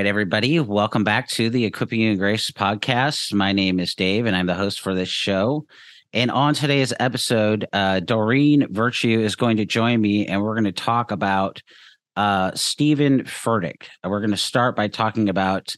Right, everybody. Welcome back to the Equipping You in Grace podcast. My name is Dave, and I'm the host for this show. And on today's episode, uh, Doreen Virtue is going to join me, and we're going to talk about uh, Steven Furtick. We're going to start by talking about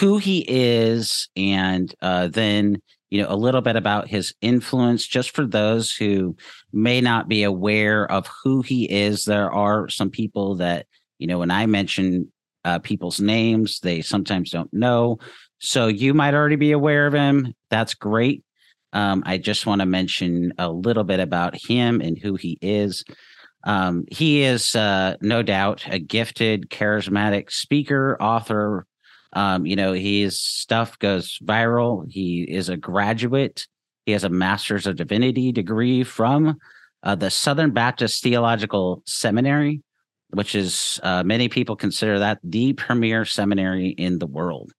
who he is, and uh, then you know a little bit about his influence. Just for those who may not be aware of who he is, there are some people that you know when I mention uh, people's names. They sometimes don't know. So you might already be aware of him. That's great. Um, I just want to mention a little bit about him and who he is. Um, he is uh, no doubt a gifted, charismatic speaker, author. Um, you know, his stuff goes viral. He is a graduate. He has a master's of divinity degree from uh, the Southern Baptist Theological Seminary which is uh, many people consider that the premier seminary in the world.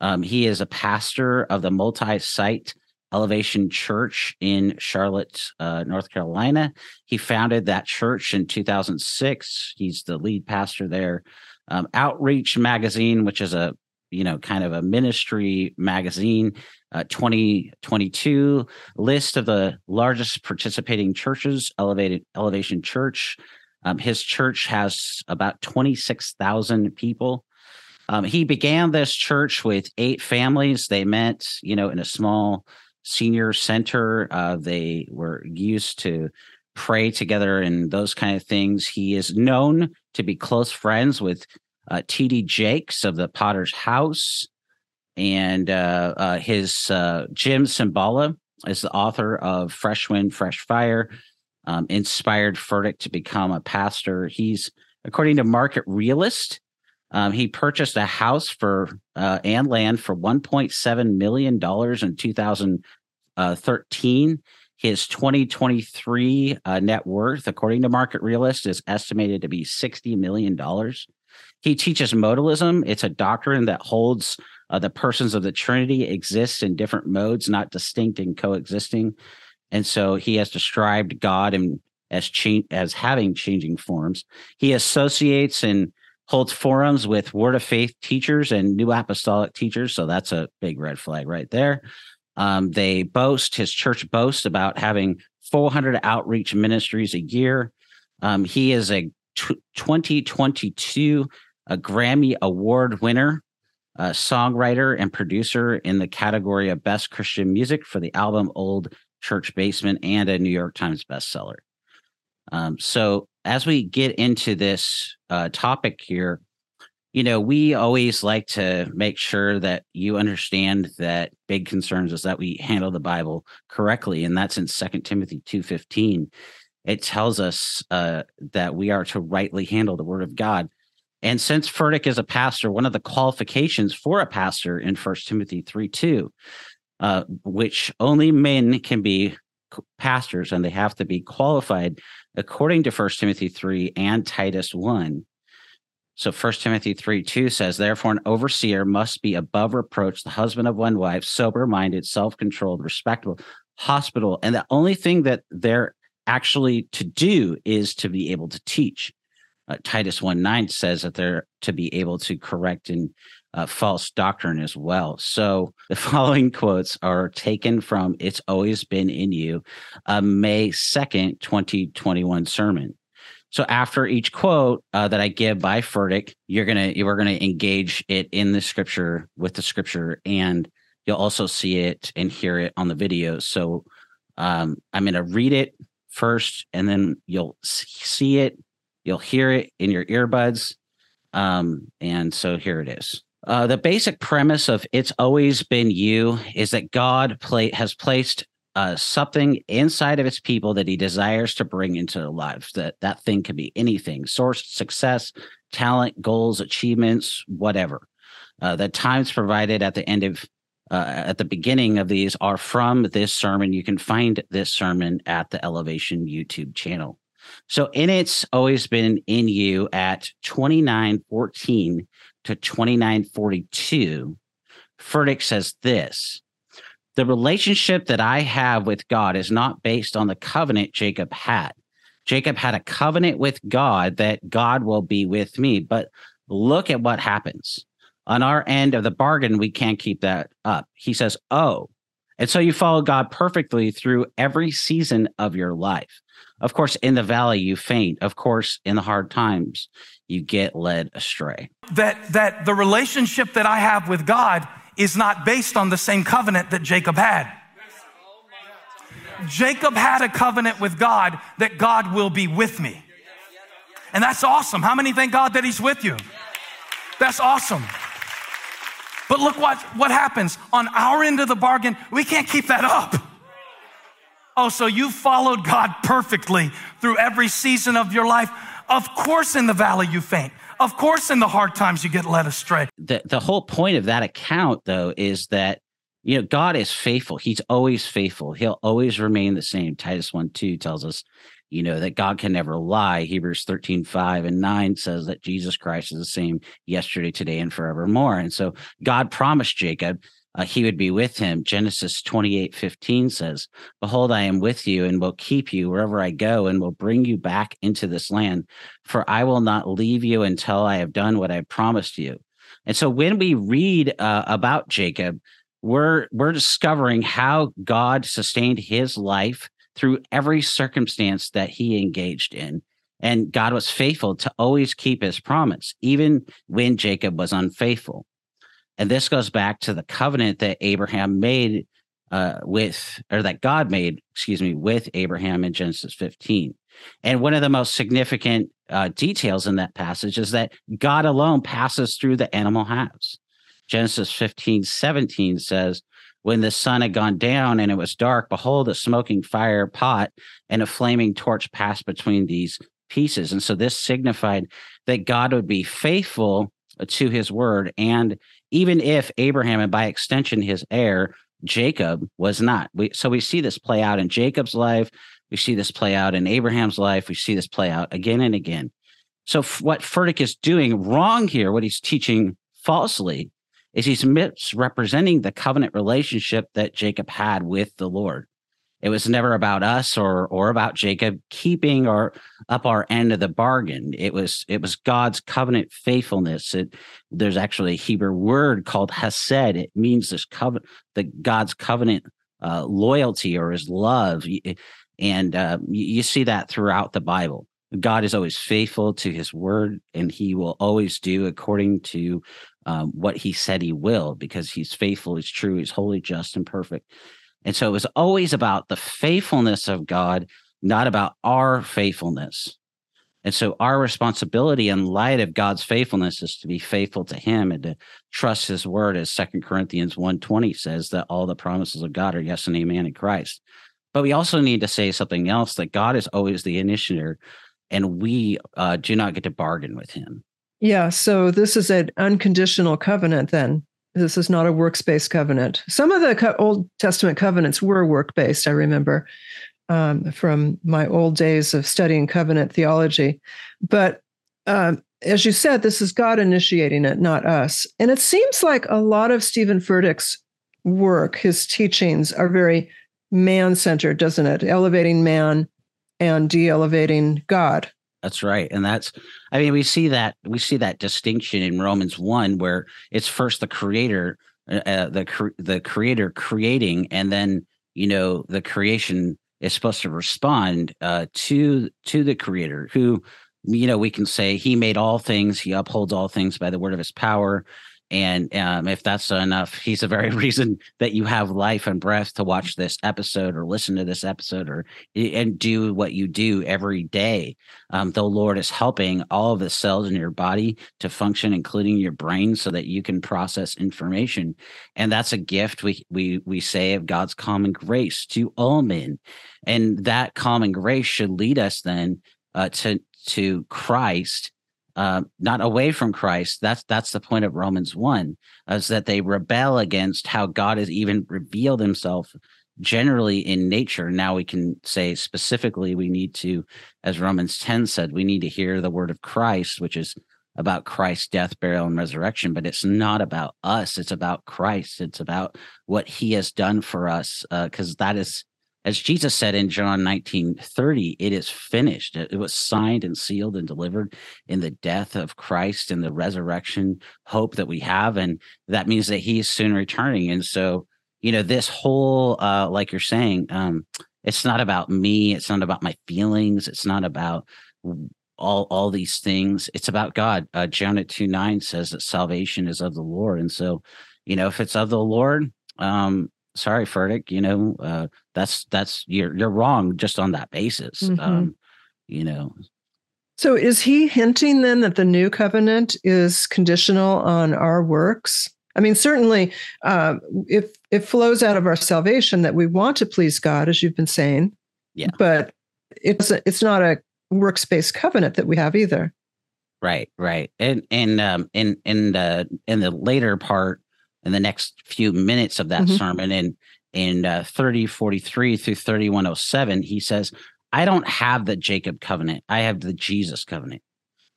Um, he is a pastor of the multi site Elevation Church in Charlotte, uh, North Carolina. He founded that church in 2006. He's the lead pastor there. Um, Outreach Magazine, which is a you know kind of a ministry magazine, uh, 2022 list of the largest participating churches. Elevated Elevation Church um, his church has about 26,000 people. Um, he began this church with eight families. They met, you know, in a small senior center. Uh, they were used to pray together and those kind of things. He is known to be close friends with uh, T.D. Jakes of the Potter's House. And uh, uh his uh, Jim Cymbala is the author of Fresh Wind, Fresh Fire, um, inspired Furtick to become a pastor. He's, according to Market Realist, um, he purchased a house for uh, and land for 1.7 million dollars in 2013. His 2023 uh, net worth, according to Market Realist, is estimated to be 60 million dollars. He teaches modalism. It's a doctrine that holds uh, the persons of the Trinity exist in different modes, not distinct and coexisting. And so he has described God and as cha- as having changing forms. He associates and holds forums with Word of Faith teachers and New Apostolic teachers. So that's a big red flag right there. Um, they boast, his church boasts about having 400 outreach ministries a year. Um, he is a t- 2022 a Grammy Award winner, a songwriter and producer in the category of Best Christian Music for the album Old church basement and a New York Times bestseller. Um, so as we get into this uh, topic here, you know, we always like to make sure that you understand that big concerns is that we handle the Bible correctly, and that's in Second Timothy two fifteen. It tells us uh, that we are to rightly handle the Word of God. And since Furtick is a pastor, one of the qualifications for a pastor in First Timothy three two uh, which only men can be pastors and they have to be qualified according to First Timothy 3 and Titus 1. So First Timothy 3 2 says, Therefore, an overseer must be above reproach, the husband of one wife, sober minded, self controlled, respectable, hospitable. And the only thing that they're actually to do is to be able to teach. Uh, Titus 1 9 says that they're to be able to correct and uh, false doctrine as well. So the following quotes are taken from It's Always Been in You, a May 2nd, 2021 sermon. So after each quote uh, that I give by Furtick, you're gonna you are gonna engage it in the scripture with the scripture, and you'll also see it and hear it on the video. So um, I'm gonna read it first, and then you'll see it, you'll hear it in your earbuds, um, and so here it is. Uh, the basic premise of "It's Always Been You" is that God play, has placed uh, something inside of his people that he desires to bring into their lives. That that thing could be anything: source, success, talent, goals, achievements, whatever. Uh, the times provided at the end of uh, at the beginning of these are from this sermon. You can find this sermon at the Elevation YouTube channel. So in it's always been in you at 2914 to 2942. Furtick says this the relationship that I have with God is not based on the covenant Jacob had. Jacob had a covenant with God that God will be with me. But look at what happens on our end of the bargain, we can't keep that up. He says, Oh, and so you follow God perfectly through every season of your life. Of course, in the valley, you faint. Of course, in the hard times, you get led astray. That, that the relationship that I have with God is not based on the same covenant that Jacob had. Jacob had a covenant with God that God will be with me. And that's awesome. How many thank God that He's with you? That's awesome. But look what, what happens on our end of the bargain. We can't keep that up. Oh, so you followed God perfectly through every season of your life. Of course, in the valley you faint. Of course, in the hard times you get led astray. The, the whole point of that account, though, is that you know God is faithful. He's always faithful. He'll always remain the same. Titus 1 2 tells us you know that god can never lie hebrews 13 5 and 9 says that jesus christ is the same yesterday today and forevermore and so god promised jacob uh, he would be with him genesis 28 15 says behold i am with you and will keep you wherever i go and will bring you back into this land for i will not leave you until i have done what i promised you and so when we read uh, about jacob we're we're discovering how god sustained his life through every circumstance that he engaged in. And God was faithful to always keep his promise, even when Jacob was unfaithful. And this goes back to the covenant that Abraham made uh, with, or that God made, excuse me, with Abraham in Genesis 15. And one of the most significant uh, details in that passage is that God alone passes through the animal halves. Genesis 15, 17 says, when the sun had gone down and it was dark, behold, a smoking fire pot and a flaming torch passed between these pieces. And so this signified that God would be faithful to his word. And even if Abraham, and by extension his heir, Jacob, was not. We, so we see this play out in Jacob's life. We see this play out in Abraham's life. We see this play out again and again. So, f- what Furtick is doing wrong here, what he's teaching falsely, is he's misrepresenting the covenant relationship that Jacob had with the Lord. It was never about us or or about Jacob keeping or up our end of the bargain. It was it was God's covenant faithfulness. It, there's actually a Hebrew word called hesed. It means this covenant, the God's covenant uh, loyalty or His love, and uh, you see that throughout the Bible. God is always faithful to His word, and He will always do according to um, what he said he will because he's faithful, he's true, he's holy, just, and perfect. And so it was always about the faithfulness of God, not about our faithfulness. And so our responsibility in light of God's faithfulness is to be faithful to him and to trust his word as Second Corinthians 1:20 says that all the promises of God are yes and amen in Christ. But we also need to say something else that God is always the initiator and we uh, do not get to bargain with him. Yeah, so this is an unconditional covenant then. This is not a works based covenant. Some of the co- Old Testament covenants were work based, I remember um, from my old days of studying covenant theology. But um, as you said, this is God initiating it, not us. And it seems like a lot of Steven Furtick's work, his teachings, are very man centered, doesn't it? Elevating man and de elevating God. That's right. And that's I mean we see that we see that distinction in Romans 1 where it's first the creator uh, uh the cre- the creator creating and then you know the creation is supposed to respond uh to to the creator who you know we can say he made all things he upholds all things by the word of his power And um, if that's enough, he's the very reason that you have life and breath to watch this episode or listen to this episode or and do what you do every day. Um, the Lord is helping all of the cells in your body to function, including your brain, so that you can process information. And that's a gift we we we say of God's common grace to all men, and that common grace should lead us then uh, to to Christ uh, not away from Christ. That's that's the point of Romans one, is that they rebel against how God has even revealed Himself generally in nature. Now we can say specifically we need to, as Romans ten said, we need to hear the word of Christ, which is about Christ's death, burial, and resurrection. But it's not about us; it's about Christ. It's about what He has done for us, because uh, that is as Jesus said in John 19 30, it is finished. It was signed and sealed and delivered in the death of Christ and the resurrection hope that we have. And that means that he is soon returning. And so, you know, this whole, uh, like you're saying, um, it's not about me. It's not about my feelings. It's not about all all these things. It's about God. Uh, John 2 9 says that salvation is of the Lord. And so, you know, if it's of the Lord, um, sorry, Furtick, you know, uh, that's that's you're you're wrong just on that basis. Mm-hmm. Um, you know. So is he hinting then that the new covenant is conditional on our works? I mean, certainly, uh, if it flows out of our salvation that we want to please God, as you've been saying. Yeah. But it's a, it's not a works-based covenant that we have either. Right, right, and and um, in in the in the later part in the next few minutes of that mm-hmm. sermon. In in uh, 3043 through 3107 he says i don't have the jacob covenant. I have the jesus covenant.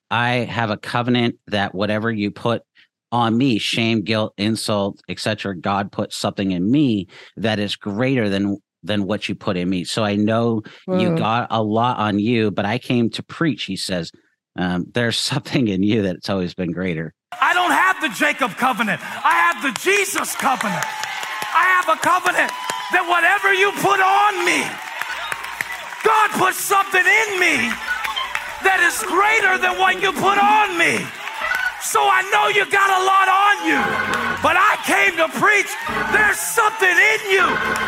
I have a covenant that whatever you put on me shame guilt insult etc god put something in me that is greater than than what you put in me. So i know you got a lot on you but i came to preach he says. Um, there's something in you that's always been greater I don't have the Jacob covenant. I have the Jesus covenant. I have a covenant that whatever you put on me, God put something in me that is greater than what you put on me. So I know you got a lot on you, but I came to preach there's something in you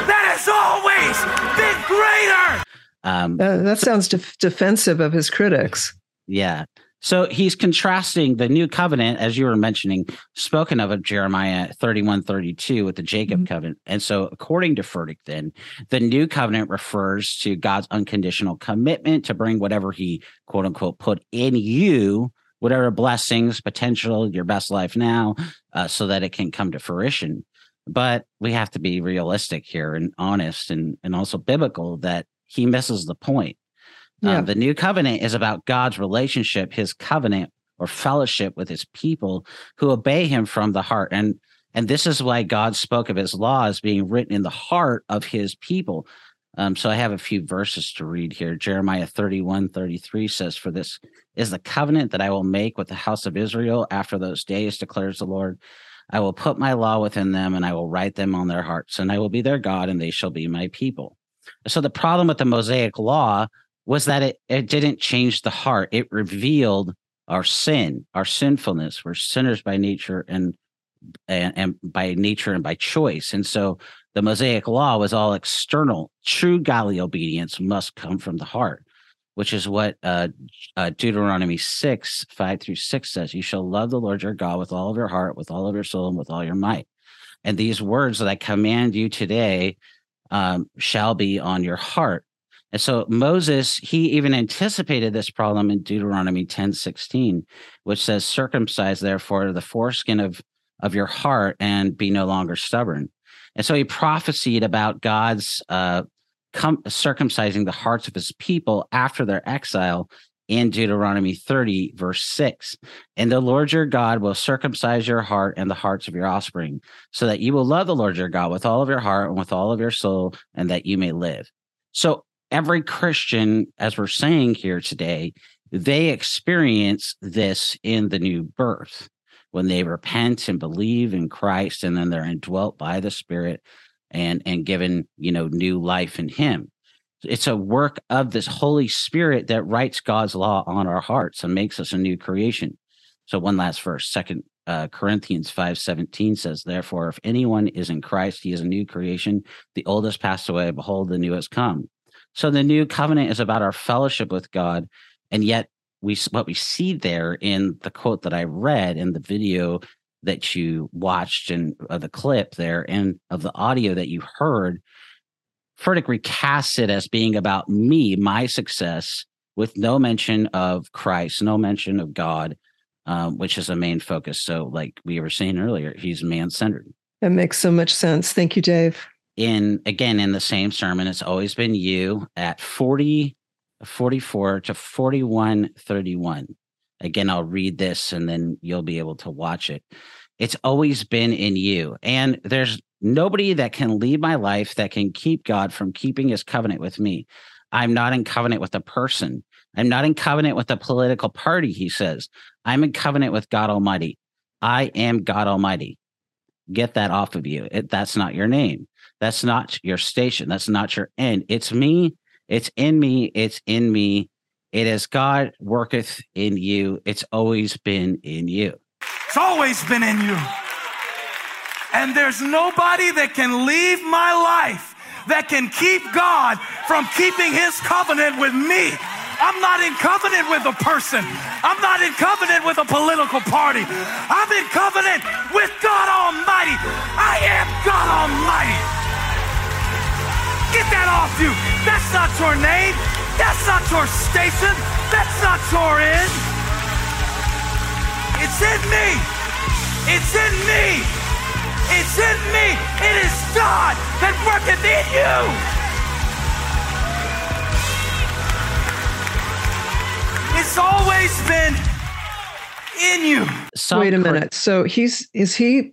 that has always been greater. Um, uh, that sounds def- defensive of his critics. Yeah. So he's contrasting the new covenant, as you were mentioning, spoken of of Jeremiah 31 32 with the Jacob mm-hmm. covenant. And so, according to Furtick, then the new covenant refers to God's unconditional commitment to bring whatever he quote unquote put in you, whatever blessings, potential, your best life now, uh, so that it can come to fruition. But we have to be realistic here and honest and, and also biblical that he misses the point yeah. Um, the new covenant is about God's relationship, his covenant or fellowship with his people who obey him from the heart. And and this is why God spoke of his law as being written in the heart of his people. Um, so I have a few verses to read here. Jeremiah 31, 33 says, For this is the covenant that I will make with the house of Israel after those days, declares the Lord. I will put my law within them and I will write them on their hearts, and I will be their God, and they shall be my people. So the problem with the Mosaic law was that it, it didn't change the heart. It revealed our sin, our sinfulness. We're sinners by nature and, and, and by nature and by choice. And so the Mosaic law was all external. True godly obedience must come from the heart, which is what uh, uh, Deuteronomy 6, 5 through 6 says. You shall love the Lord your God with all of your heart, with all of your soul, and with all your might. And these words that I command you today um, shall be on your heart. And so Moses, he even anticipated this problem in Deuteronomy 10 16, which says, Circumcise therefore the foreskin of, of your heart and be no longer stubborn. And so he prophesied about God's uh, com- circumcising the hearts of his people after their exile in Deuteronomy 30, verse 6. And the Lord your God will circumcise your heart and the hearts of your offspring, so that you will love the Lord your God with all of your heart and with all of your soul, and that you may live. So every Christian, as we're saying here today, they experience this in the new birth when they repent and believe in Christ, and then they're indwelt by the Spirit and and given you know new life in Him. It's a work of this Holy Spirit that writes God's law on our hearts and makes us a new creation. So one last verse, Second uh, Corinthians 5:17 says, "Therefore, if anyone is in Christ, he is a new creation. The old has passed away; behold, the new has come." So the new covenant is about our fellowship with God, and yet we what we see there in the quote that I read in the video that you watched and uh, the clip there and of the audio that you heard, Furtick recasts it as being about me, my success, with no mention of Christ, no mention of God, um, which is a main focus. So, like we were saying earlier, he's man centered. That makes so much sense. Thank you, Dave. In again, in the same sermon, it's always been you at 40, 44 to 41, 31. Again, I'll read this and then you'll be able to watch it. It's always been in you. And there's nobody that can lead my life that can keep God from keeping his covenant with me. I'm not in covenant with a person. I'm not in covenant with a political party, he says. I'm in covenant with God Almighty. I am God Almighty. Get that off of you. It, that's not your name. That's not your station. That's not your end. It's me. It's in me. It's in me. It is God worketh in you. It's always been in you. It's always been in you. And there's nobody that can leave my life that can keep God from keeping his covenant with me. I'm not in covenant with a person. I'm not in covenant with a political party. I'm in covenant with God Almighty. I am God Almighty. Get that off you. That's not your name. That's not your station. That's not your end. It's in me. It's in me. It's in me. It is God that worketh in you. It's always been in you. Some Wait a minute. So he's is he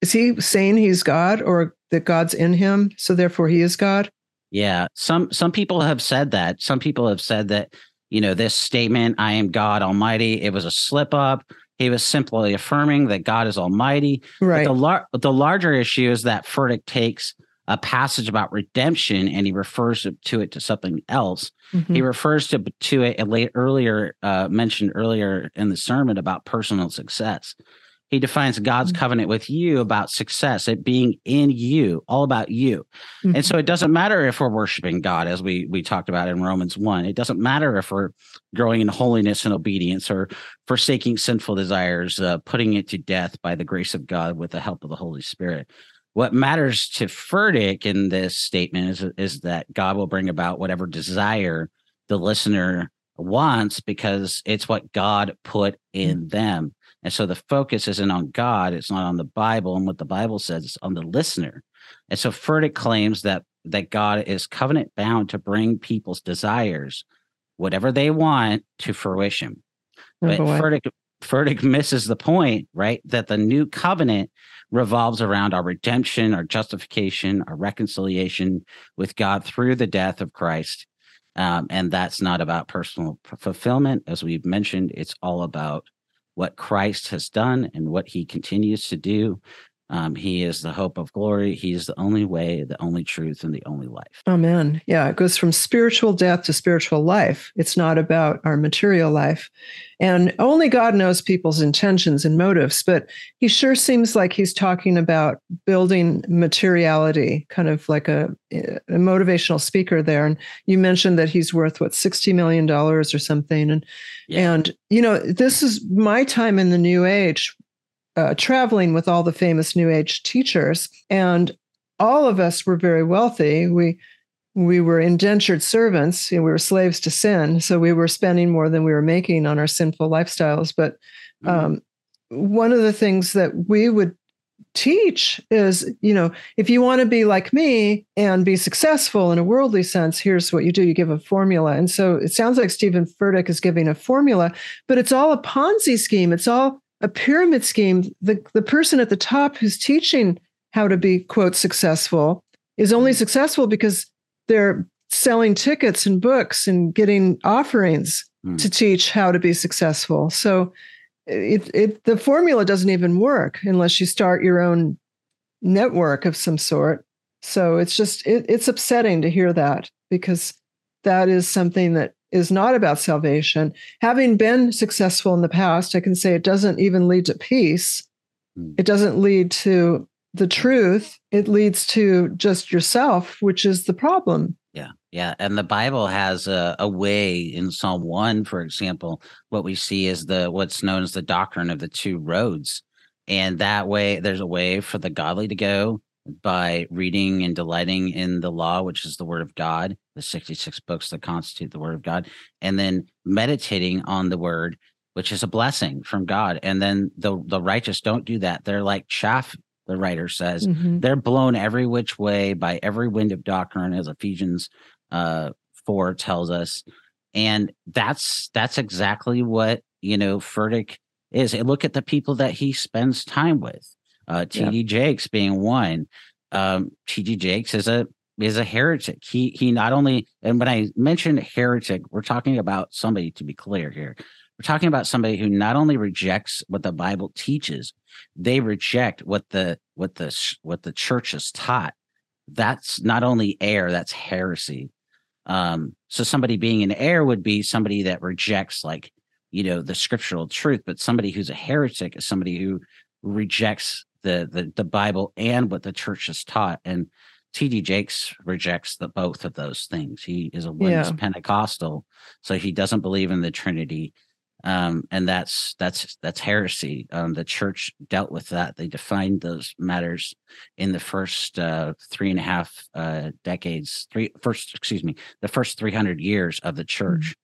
is he saying he's God or that God's in him, so therefore he is God? Yeah. Some some people have said that. Some people have said that, you know, this statement, I am God Almighty, it was a slip up he was simply affirming that God is Almighty. Right. But the, lar- the larger issue is that Furtick takes a passage about redemption and he refers to it to something else. Mm-hmm. He refers to to it late earlier uh, mentioned earlier in the sermon about personal success. He defines God's mm-hmm. covenant with you about success, it being in you, all about you. Mm-hmm. And so it doesn't matter if we're worshiping God, as we we talked about in Romans 1. It doesn't matter if we're growing in holiness and obedience or forsaking sinful desires, uh, putting it to death by the grace of God with the help of the Holy Spirit. What matters to Furtick in this statement is, is that God will bring about whatever desire the listener wants because it's what God put in mm-hmm. them. And so the focus isn't on God, it's not on the Bible and what the Bible says, it's on the listener. And so Furtick claims that that God is covenant bound to bring people's desires, whatever they want, to fruition. Oh, but Furtick, Furtick misses the point, right? That the new covenant revolves around our redemption, our justification, our reconciliation with God through the death of Christ. Um, and that's not about personal fulfillment. As we've mentioned, it's all about what Christ has done and what he continues to do. Um, he is the hope of glory. He is the only way, the only truth, and the only life. Amen. Yeah, it goes from spiritual death to spiritual life. It's not about our material life. And only God knows people's intentions and motives, but he sure seems like he's talking about building materiality, kind of like a, a motivational speaker there. And you mentioned that he's worth what, $60 million or something. And yeah. and you know, this is my time in the new age uh, traveling with all the famous New Age teachers, and all of us were very wealthy. We we were indentured servants. You know, we were slaves to sin, so we were spending more than we were making on our sinful lifestyles. But mm-hmm. um, mm-hmm. one of the things that we would teach is you know if you want to be like me and be successful in a worldly sense here's what you do you give a formula and so it sounds like steven furtick is giving a formula but it's all a ponzi scheme it's all a pyramid scheme, the, the person at the top who's teaching how to be, quote, successful is only successful because they're selling tickets and books and getting offerings mm. to teach how to be successful. So it, it, the formula doesn't even work unless you start your own network of some sort. So it's just, it, it's upsetting to hear that because that is something that is not about salvation. Having been successful in the past, I can say it doesn't even lead to peace. Mm. It doesn't lead to the truth. It leads to just yourself, which is the problem. Yeah, yeah, and the Bible has a, a way in Psalm one, for example. What we see is the what's known as the doctrine of the two roads, and that way there's a way for the godly to go by reading and delighting in the law, which is the Word of God, the 66 books that constitute the Word of God, and then meditating on the Word, which is a blessing from God. And then the the righteous don't do that; they're like chaff the writer says. Mhm. They're blown every which way by every wind of doctrine, as Ephesians uh, four tells us, and that's that's exactly what you know Furtick is. And look at the people that he spends time with. Uh, Yeah. Jakes being one. Um, T.D. Jakes is a is a heretic. He he not only and when I mention heretic, we're talking about somebody to be clear here. We're talking about somebody who not only rejects what the Bible teaches, they reject what the what the what the church has taught. That's not only error, that's heresy. Um, so somebody being an heir would be somebody that rejects like you know the scriptural truth, but somebody who's a heretic is somebody who rejects the the, the Bible and what the church has taught. And T.D. Jakes rejects the both of those things. He is a oneness Yeah. Pentecostal, so he doesn't believe in the Trinity um, and that's that's that's heresy. Um, the church dealt with that. They defined those matters in the first uh, three and a half uh, decades. Three first, excuse me, the first three hundred years of the church.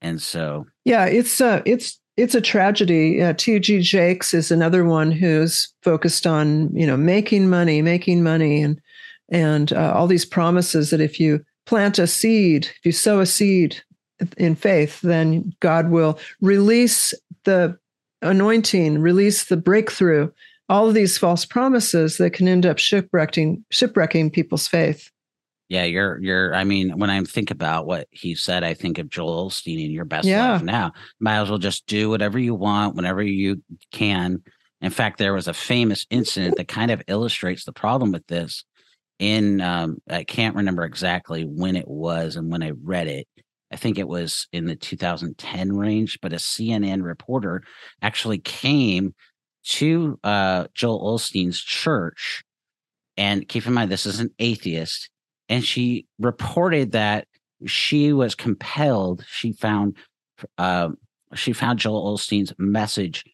And so, Yeah, it's uh, it's it's a tragedy. Uh, T.D. Jakes is another one who's focused on you know making money, making money, and and uh, all these promises that if you plant a seed, if you sow a seed in faith, then God will release the anointing, release the breakthrough. All of these false promises that can end up shipwrecking shipwrecking people's faith. Yeah, you're you're. I mean, when I think about what he said, I think of Joel Osteen in Your Best Yeah. Life Now. Might as well just do whatever you want whenever you can. In fact, there was a famous incident that kind of illustrates the problem with this. In um, I can't remember exactly when it was and when I read it. I think it was in the 2010 range, but a CNN reporter actually came to uh, Joel Osteen's church. And keep in mind, this is an atheist. And she reported that she was compelled, she found, um, she found Joel Osteen's message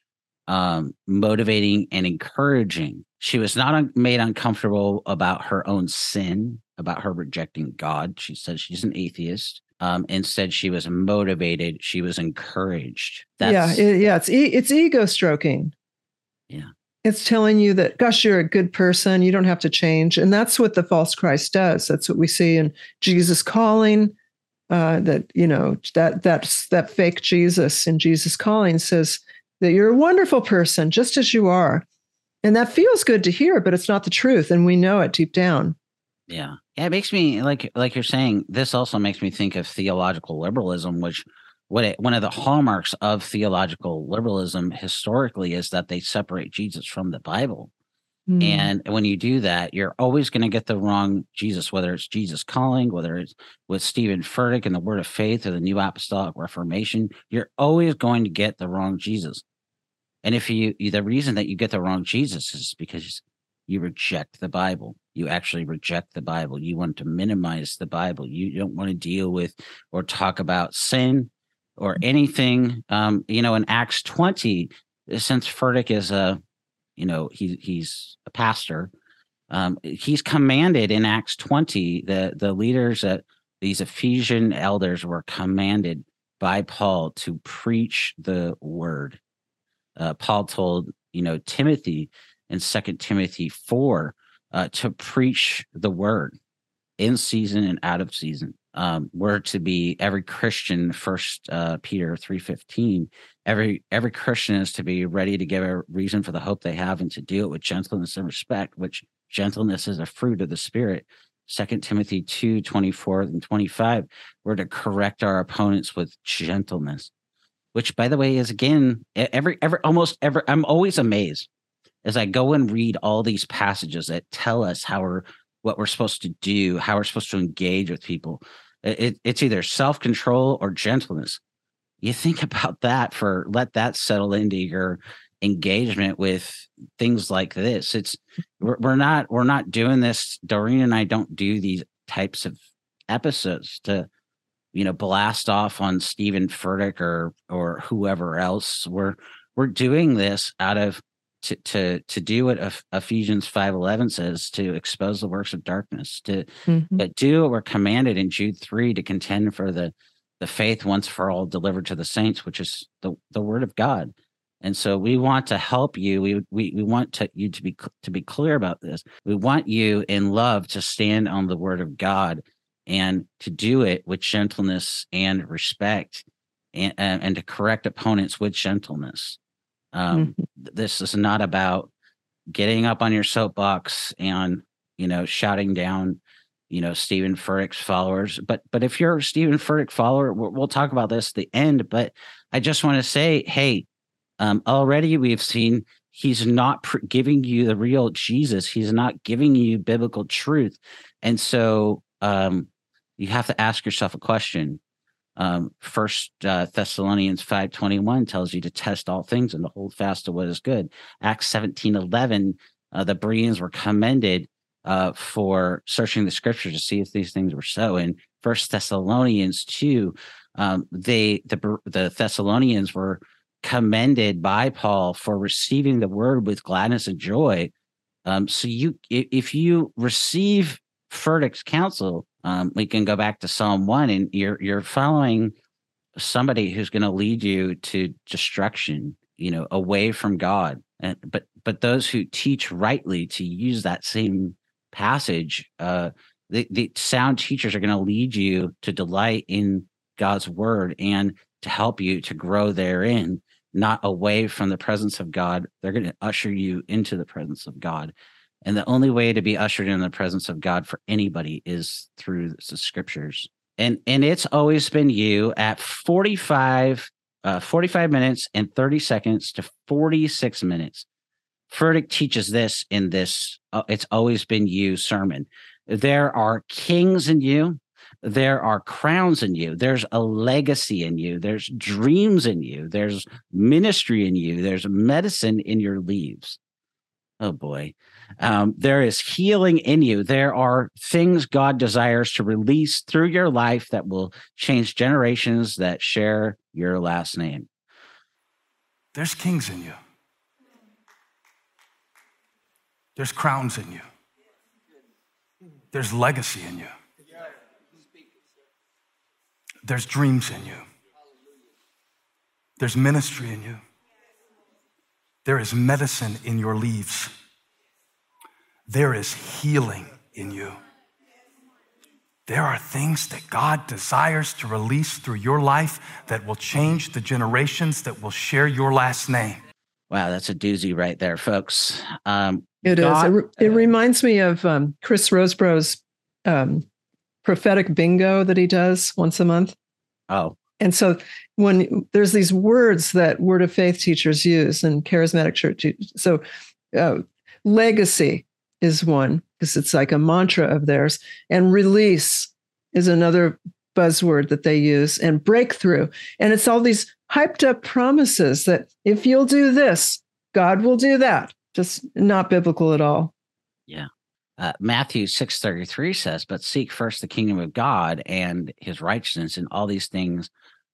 um, motivating and encouraging. She was not un- made uncomfortable about her own sin, about her rejecting God. She said she's an atheist. Um, instead, she was motivated. She was encouraged. yeah, it- yeah, it's e- it's ego stroking. Yeah. It's telling you that, gosh, you're a good person. You don't have to change, and that's what the false Christ does. That's what we see in Jesus calling. Uh, that you know that that's that fake Jesus in Jesus calling says that you're a wonderful person, just as you are, and that feels good to hear, but it's not the truth, and we know it deep down. Yeah. Yeah, it makes me like like you're saying, this also makes me think of theological liberalism, which what it, one of the hallmarks of theological liberalism historically is that they separate Jesus from the Bible. Mm. And when you do that, you're always going to get the wrong Jesus, whether it's Jesus calling, whether it's with Steven Furtick and the Word of Faith or the New Apostolic Reformation, you're always going to get the wrong Jesus. And if you, the reason that you get the wrong Jesus is because you reject the Bible. You actually reject the Bible. You want to minimize the Bible. You don't want to deal with or talk about sin or anything. Um, you know, in Acts 20, since Furtick is a, you know, he he's a pastor. Um, he's commanded in Acts 20, the the leaders at these Ephesian elders were commanded by Paul to preach the word. Uh, Paul told, you know, Timothy in Second Timothy 4 uh, to preach the word in season and out of season. Um, we're to be every Christian, First uh, Peter three fifteen. Every every Christian is to be ready to give a reason for the hope they have and to do it with gentleness and respect. Which gentleness is a fruit of the Spirit. Second Timothy two twenty four and twenty five. We're to correct our opponents with gentleness. Which, by the way, is again every every almost every. I'm always amazed as I go and read all these passages that tell us how we're what we're supposed to do, how we're supposed to engage with people. It, it- it's either self control or gentleness. You think about that for let that settle into your engagement with things like this. It's we're, we're not we're not doing this. Doreen and I don't do these types of episodes to you know blast off on Steven Furtick or or whoever else. We're we're doing this out of to to to do what Ephesians five eleven says to expose the works of darkness to mm-hmm. do what we're commanded in Jude three to contend for the the faith once for all delivered to the saints, which is the the word of God. And so we want to help you. We we we want to you to be to be clear about this. We want you in love to stand on the word of God and to do it with gentleness and respect and and to correct opponents with gentleness. Um, mm-hmm. This is not about getting up on your soapbox and you know shouting down you know Steven Furtick's followers. But but if you're a Steven Furtick follower, we'll, we'll talk about this at the end. But I just want to say, hey, um, already we've seen he's not pr- giving you the real Jesus. He's not giving you biblical truth, and so um, you have to ask yourself a question. Um, First uh, Thessalonians five twenty one tells you to test all things and to hold fast to what is good. Acts seventeen eleven, uh, the Bereans were commended uh, for searching the scriptures to see if these things were so. In First Thessalonians two, um, they the the Thessalonians were commended by Paul for receiving the word with gladness and joy. Um, so you, if you receive Furtick's counsel, um, we can go back to Psalm one, and you're you're following somebody who's going to lead you to destruction, you know, away from God. And but but those who teach rightly to use that same passage, uh, the, the sound teachers are going to lead you to delight in God's word and to help you to grow therein not away from the presence of God. They're going to usher you into the presence of God. And the only way to be ushered in the presence of God for anybody is through the scriptures. And and it's always been you at 45 uh, 45 minutes and 30 seconds to 46 minutes. Furtick teaches this in this uh, it's always been you sermon. There are kings in you, there are crowns in you. There's a legacy in you. There's dreams in you. There's ministry in you. There's medicine in your leaves. Oh boy um, there is healing in you. There are things god desires to release through your life that will change generations that share your last name. There's kings in you. There's crowns in you. There's legacy in you. There's dreams in you, there's ministry in you, there is medicine in your leaves, there is healing in you. There are things that God desires to release through your life that will change the generations that will share your last name. Wow, that's a doozy right there, folks. Um, it God, is. It, re- it, reminds me of um, Chris Rosebrough's um, prophetic bingo that he does once a month. Oh. And so when there's these words that word of faith teachers use and charismatic church, so uh, legacy is one because it's like a mantra of theirs, and release is another buzzword that they use, and breakthrough. And it's all these hyped up promises that if you'll do this, God will do that. Just not biblical at all. Yeah. Uh, Matthew 6:33 says, "But seek first the kingdom of God and his righteousness and all these things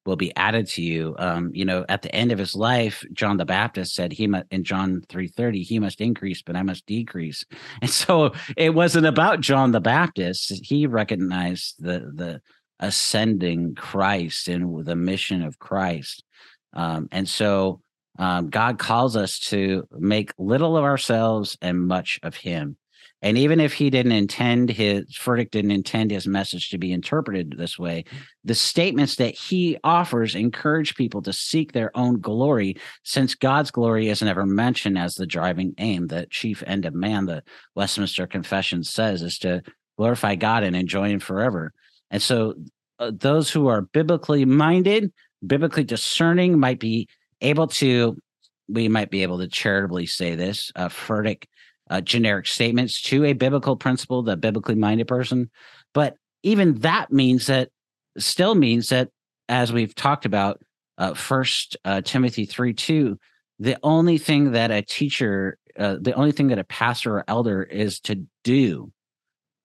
will be added to you." Um, you know, at the end of his life, John the Baptist said he must in John 3:30, he must increase, but I must decrease. And so it wasn't about John the Baptist. He recognized the the ascending Christ and the mission of Christ. Um, and so um, God calls us to make little of ourselves and much of him. And even if he didn't intend his Furtick didn't intend his message to be interpreted this way, the statements that he offers encourage people to seek their own glory, since God's glory is never mentioned as the driving aim. The chief end of man, the Westminster Confession says, is to glorify God and enjoy him forever. And so uh, those who are biblically minded, biblically discerning might be able to, we might be able to charitably say this, uh, Furtick uh, generic statements to a biblical principle, the biblically minded person. But even that means that still means that, as we've talked about, uh, First uh, Timothy three two, the only thing that a teacher, uh, the only thing that a pastor or elder is to do.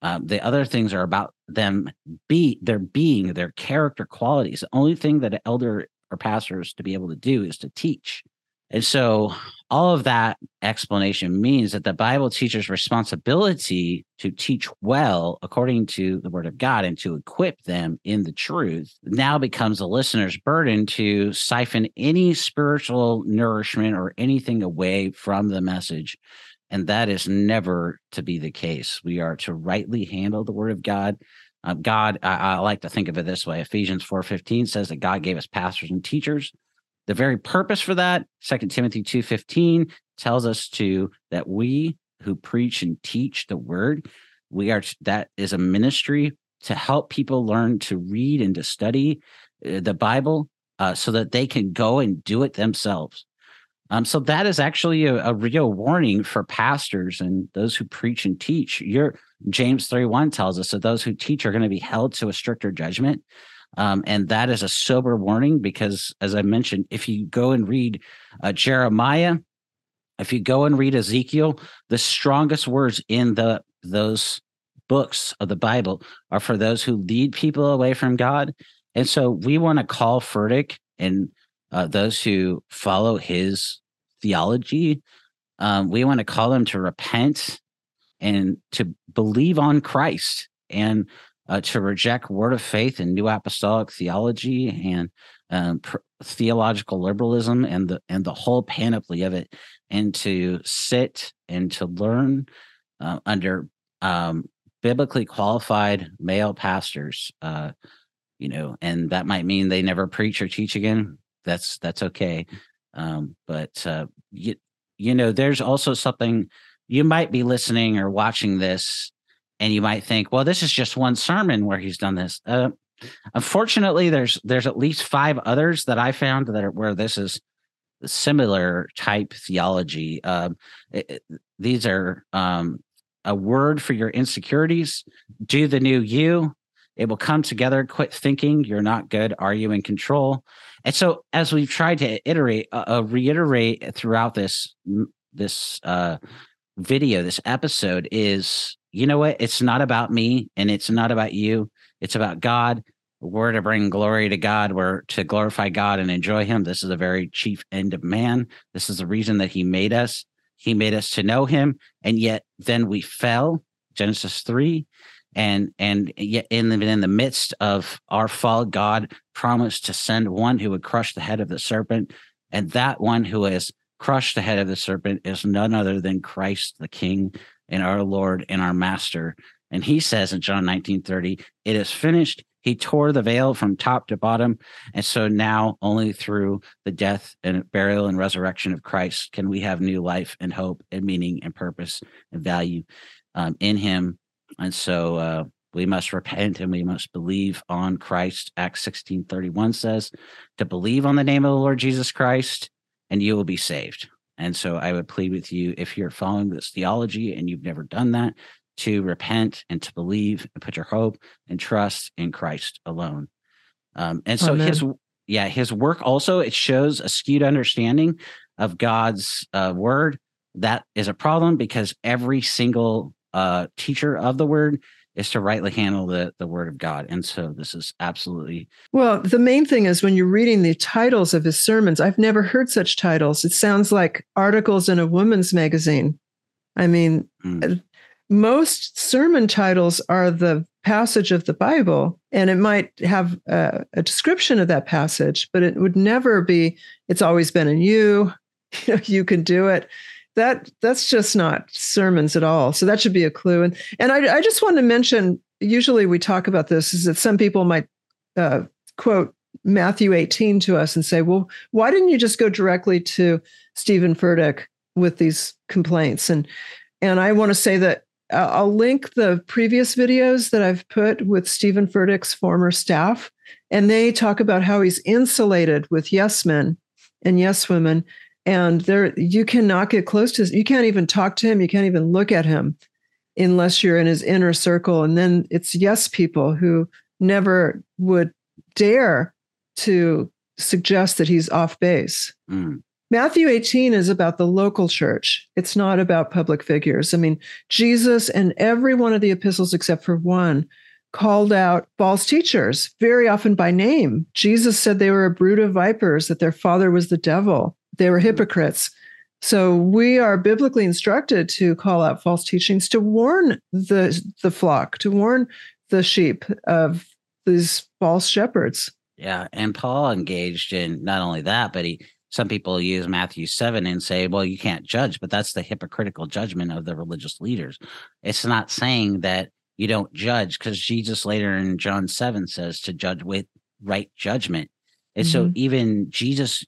Um, the other things are about them be their being, their character qualities. The only thing that an elder or pastor is to be able to do is to teach. And so all of that explanation means that the Bible teacher's responsibility to teach well according to the word of God and to equip them in the truth now becomes a listener's burden to siphon any spiritual nourishment or anything away from the message. And that is never to be the case. We are to rightly handle the word of God. Uh, God, I, I like to think of it this way. Ephesians 4:15 says that God gave us pastors and teachers the very purpose for that, Second Timothy 2:15 tells us to that we who preach and teach the word, we are that is a ministry to help people learn to read and to study uh, the Bible uh, so that they can go and do it themselves. Um, so that is actually a, a, real warning for pastors and those who preach and teach. Your James 3 1 tells us that those who teach are going to be held to a stricter judgment. Um, and that is a sober warning because, as I mentioned, if you go and read uh, Jeremiah, if you go and read Ezekiel, the strongest words in the those books of the Bible are for those who lead people away from God. And so we want to call Furtick and uh, those who follow his theology, um, we want to call them to repent and to believe on Christ and uh, to reject word of faith and new apostolic theology and um, pr- theological liberalism and the and the whole panoply of it, and to sit and to learn uh, under um, biblically qualified male pastors. Uh, you know, and that might mean they never preach or teach again. That's that's okay. Um, but uh, you, you know, there's also something you might be listening or watching this and you might think, well, this is just one sermon where he's done this. Uh, unfortunately, there's there's at least five others that I found that are where this is similar type theology. Um, it, these are um, a word for your insecurities. Do the new you. It will come together. Quit thinking you're not good. Are you in control? And so, as we've tried to iterate, uh, uh reiterate throughout this this uh, video, this episode, is you know what? It's not about me and it's not about you. It's about God. We're to bring glory to God. We're to glorify God and enjoy Him. This is the very chief end of man. This is the reason that He made us. He made us to know Him. And yet then we fell, Genesis 3. And and yet in the in the midst of our fall, God promised to send one who would crush the head of the serpent. And that one who has crushed the head of the serpent is none other than Christ the King and our Lord and our Master. And he says in John 19 30, it is finished. He tore the veil from top to bottom. And so now, only through the death and burial and resurrection of Christ can we have new life and hope and meaning and purpose and value um, in him. And so uh, we must repent and we must believe on Christ. Acts 16 31 says, to believe on the name of the Lord Jesus Christ, and you will be saved. And so I would plead with you if you're following this theology and you've never done that, to repent and to believe and put your hope and trust in Christ alone. Um, and so Amen. his yeah, his work also it shows a skewed understanding of God's uh, word. That is a problem because every single uh, teacher of the word is to rightly handle the the word of God. And so this is absolutely Well, the main thing is when you're reading the titles of his sermons, I've never heard such titles. It sounds like articles in a woman's magazine. I mean, mm. most sermon titles are the passage of the Bible, and it might have a, a description of that passage, but it would never be, it's always been in you, you know, you can do it that that's just not sermons at all. So that should be a clue. And and I, I just want to mention. Usually we talk about this is that some people might uh, quote Matthew 18 to us and say, well, why didn't you just go directly to Steven Furtick with these complaints? And and I want to say that uh, I'll link the previous videos that I've put with Steven Furtick's former staff, and they talk about how he's insulated with yes men and yes women and there you cannot get close to you can't even talk to him you can't even look at him unless you're in his inner circle and then it's yes people who never would dare to suggest that he's off base mm. Matthew 18 is about the local church. It's not about public figures. I mean, Jesus and every one of the epistles except for one called out false teachers, very often by name. Jesus said they were a brood of vipers, that their father was the devil. They were hypocrites. So we are biblically instructed to call out false teachings, to warn the the flock, to warn the sheep of these false shepherds. Yeah, and Paul engaged in not only that, but he some people use Matthew 7 and say, well, you can't judge, but that's the hypocritical judgment of the religious leaders. It's not saying that you don't judge because Jesus later in John 7 says to judge with right judgment. And mm-hmm. so even Jesus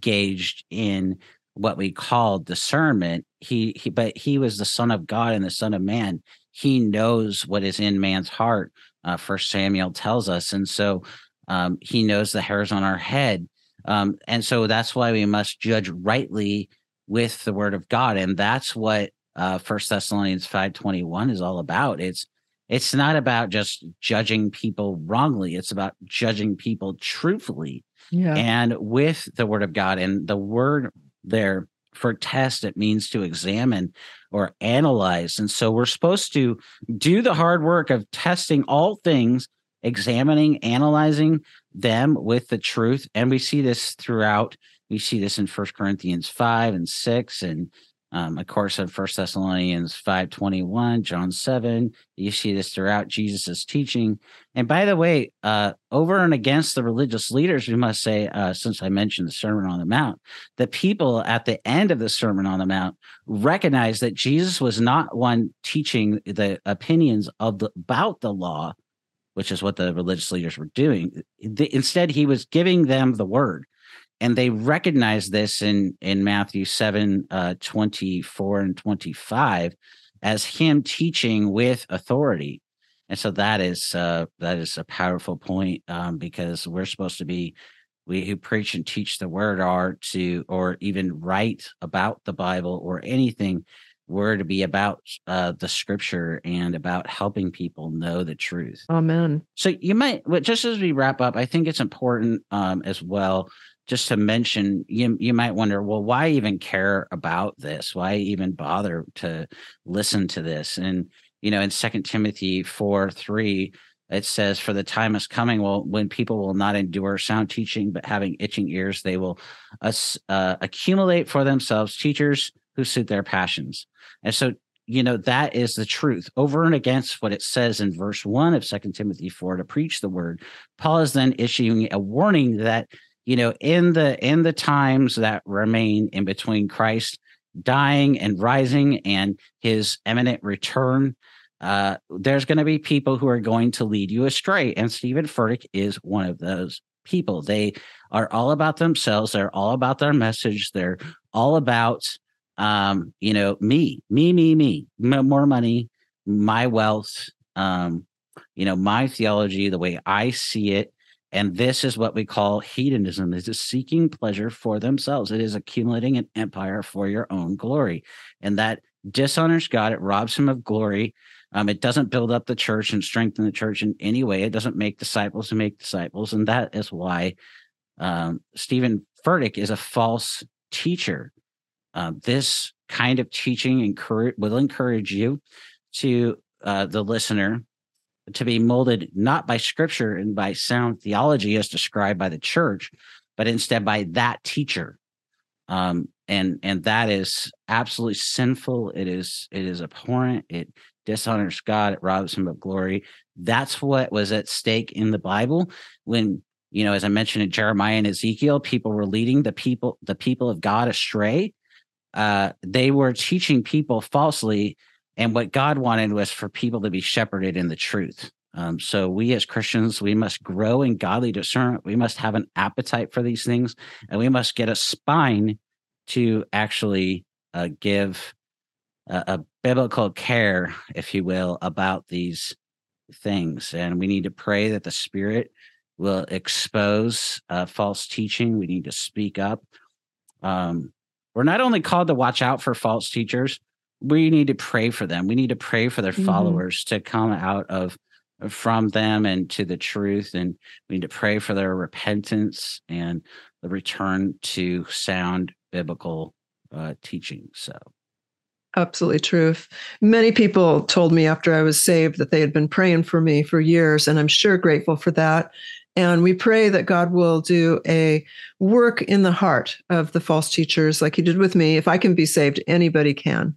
gauged in what we call discernment. He, he, but he was the son of God and the son of man. He knows what is in man's heart. Uh, First Samuel tells us. And so um, he knows the hairs on our head um, and so that's why we must judge rightly with the word of God. And that's what uh First Thessalonians 521 is all about. It's it's not about just judging people wrongly, it's about judging people truthfully. Yeah. And with the word of God and the word there for test, it means to examine or analyze. And so we're supposed to do the hard work of testing all things, examining, analyzing them with the truth. And we see this throughout. We see this in First Corinthians 5 and 6 and um, of course, in First Thessalonians five twenty one, John seven, you see this throughout Jesus's teaching. And by the way, uh, over and against the religious leaders, we must say, uh, since I mentioned the Sermon on the Mount, the people at the end of the Sermon on the Mount recognize that Jesus was not one teaching the opinions of the, about the law, which is what the religious leaders were doing. Instead, he was giving them the word. And they recognize this in, in Matthew 7 uh, 24 and 25 as him teaching with authority. And so that is uh, that is a powerful point um, because we're supposed to be we who preach and teach the word are to or even write about the Bible or anything were to be about uh, the scripture and about helping people know the truth. Amen. So you might, just as we wrap up, I think it's important um, as well just to mention you you might wonder well why even care about this? Why even bother to listen to this? And you know in second timothy 4 3 it says for the time is coming well when people will not endure sound teaching but having itching ears they will uh, accumulate for themselves teachers who suit their passions. And so, you know, that is the truth. Over and against what it says in verse one of Second Timothy 4 to preach the word. Paul is then issuing a warning that, you know, in the in the times that remain in between Christ dying and rising and his imminent return, uh, there's going to be people who are going to lead you astray. And steven Furtick is one of those people. They are all about themselves. They're all about their message. They're all about um, you know, me, me, me, me, more money, my wealth, um, you know, my theology, the way I see it. And this is what we call hedonism. It is seeking pleasure for themselves. It is accumulating an empire for your own glory. And that dishonors God. It robs him of glory. Um, it doesn't build up the church and strengthen the church in any way. It doesn't make disciples to make disciples. And that is why um, Steven Furtick is a false teacher. Uh, this kind of teaching encourage, will encourage you to uh, the listener to be molded not by scripture and by sound theology as described by the church, but instead by that teacher. Um, and and that is absolutely sinful. It is it is abhorrent. It dishonors God. It robs Him of glory. That's what was at stake in the Bible when you know, as I mentioned in Jeremiah and Ezekiel, people were leading the people the people of God astray uh, they were teaching people falsely. And what God wanted was for people to be shepherded in the truth. Um, so we as Christians, we must grow in godly discernment. We must have an appetite for these things, and we must get a spine to actually uh, give a, a, biblical care, if you will, about these things. And we need to pray that the Spirit will expose uh, false teaching. We need to speak up. Um, we're not only called to watch out for false teachers, we need to pray for them. We need to pray for their mm-hmm. followers to come out of from them and to the truth. And we need to pray for their repentance and the return to sound biblical uh, teaching. So, absolutely true. Many people told me after I was saved that they had been praying for me for years, and I'm sure grateful for that. And we pray that God will do a work in the heart of the false teachers like he did with me. If I can be saved, anybody can.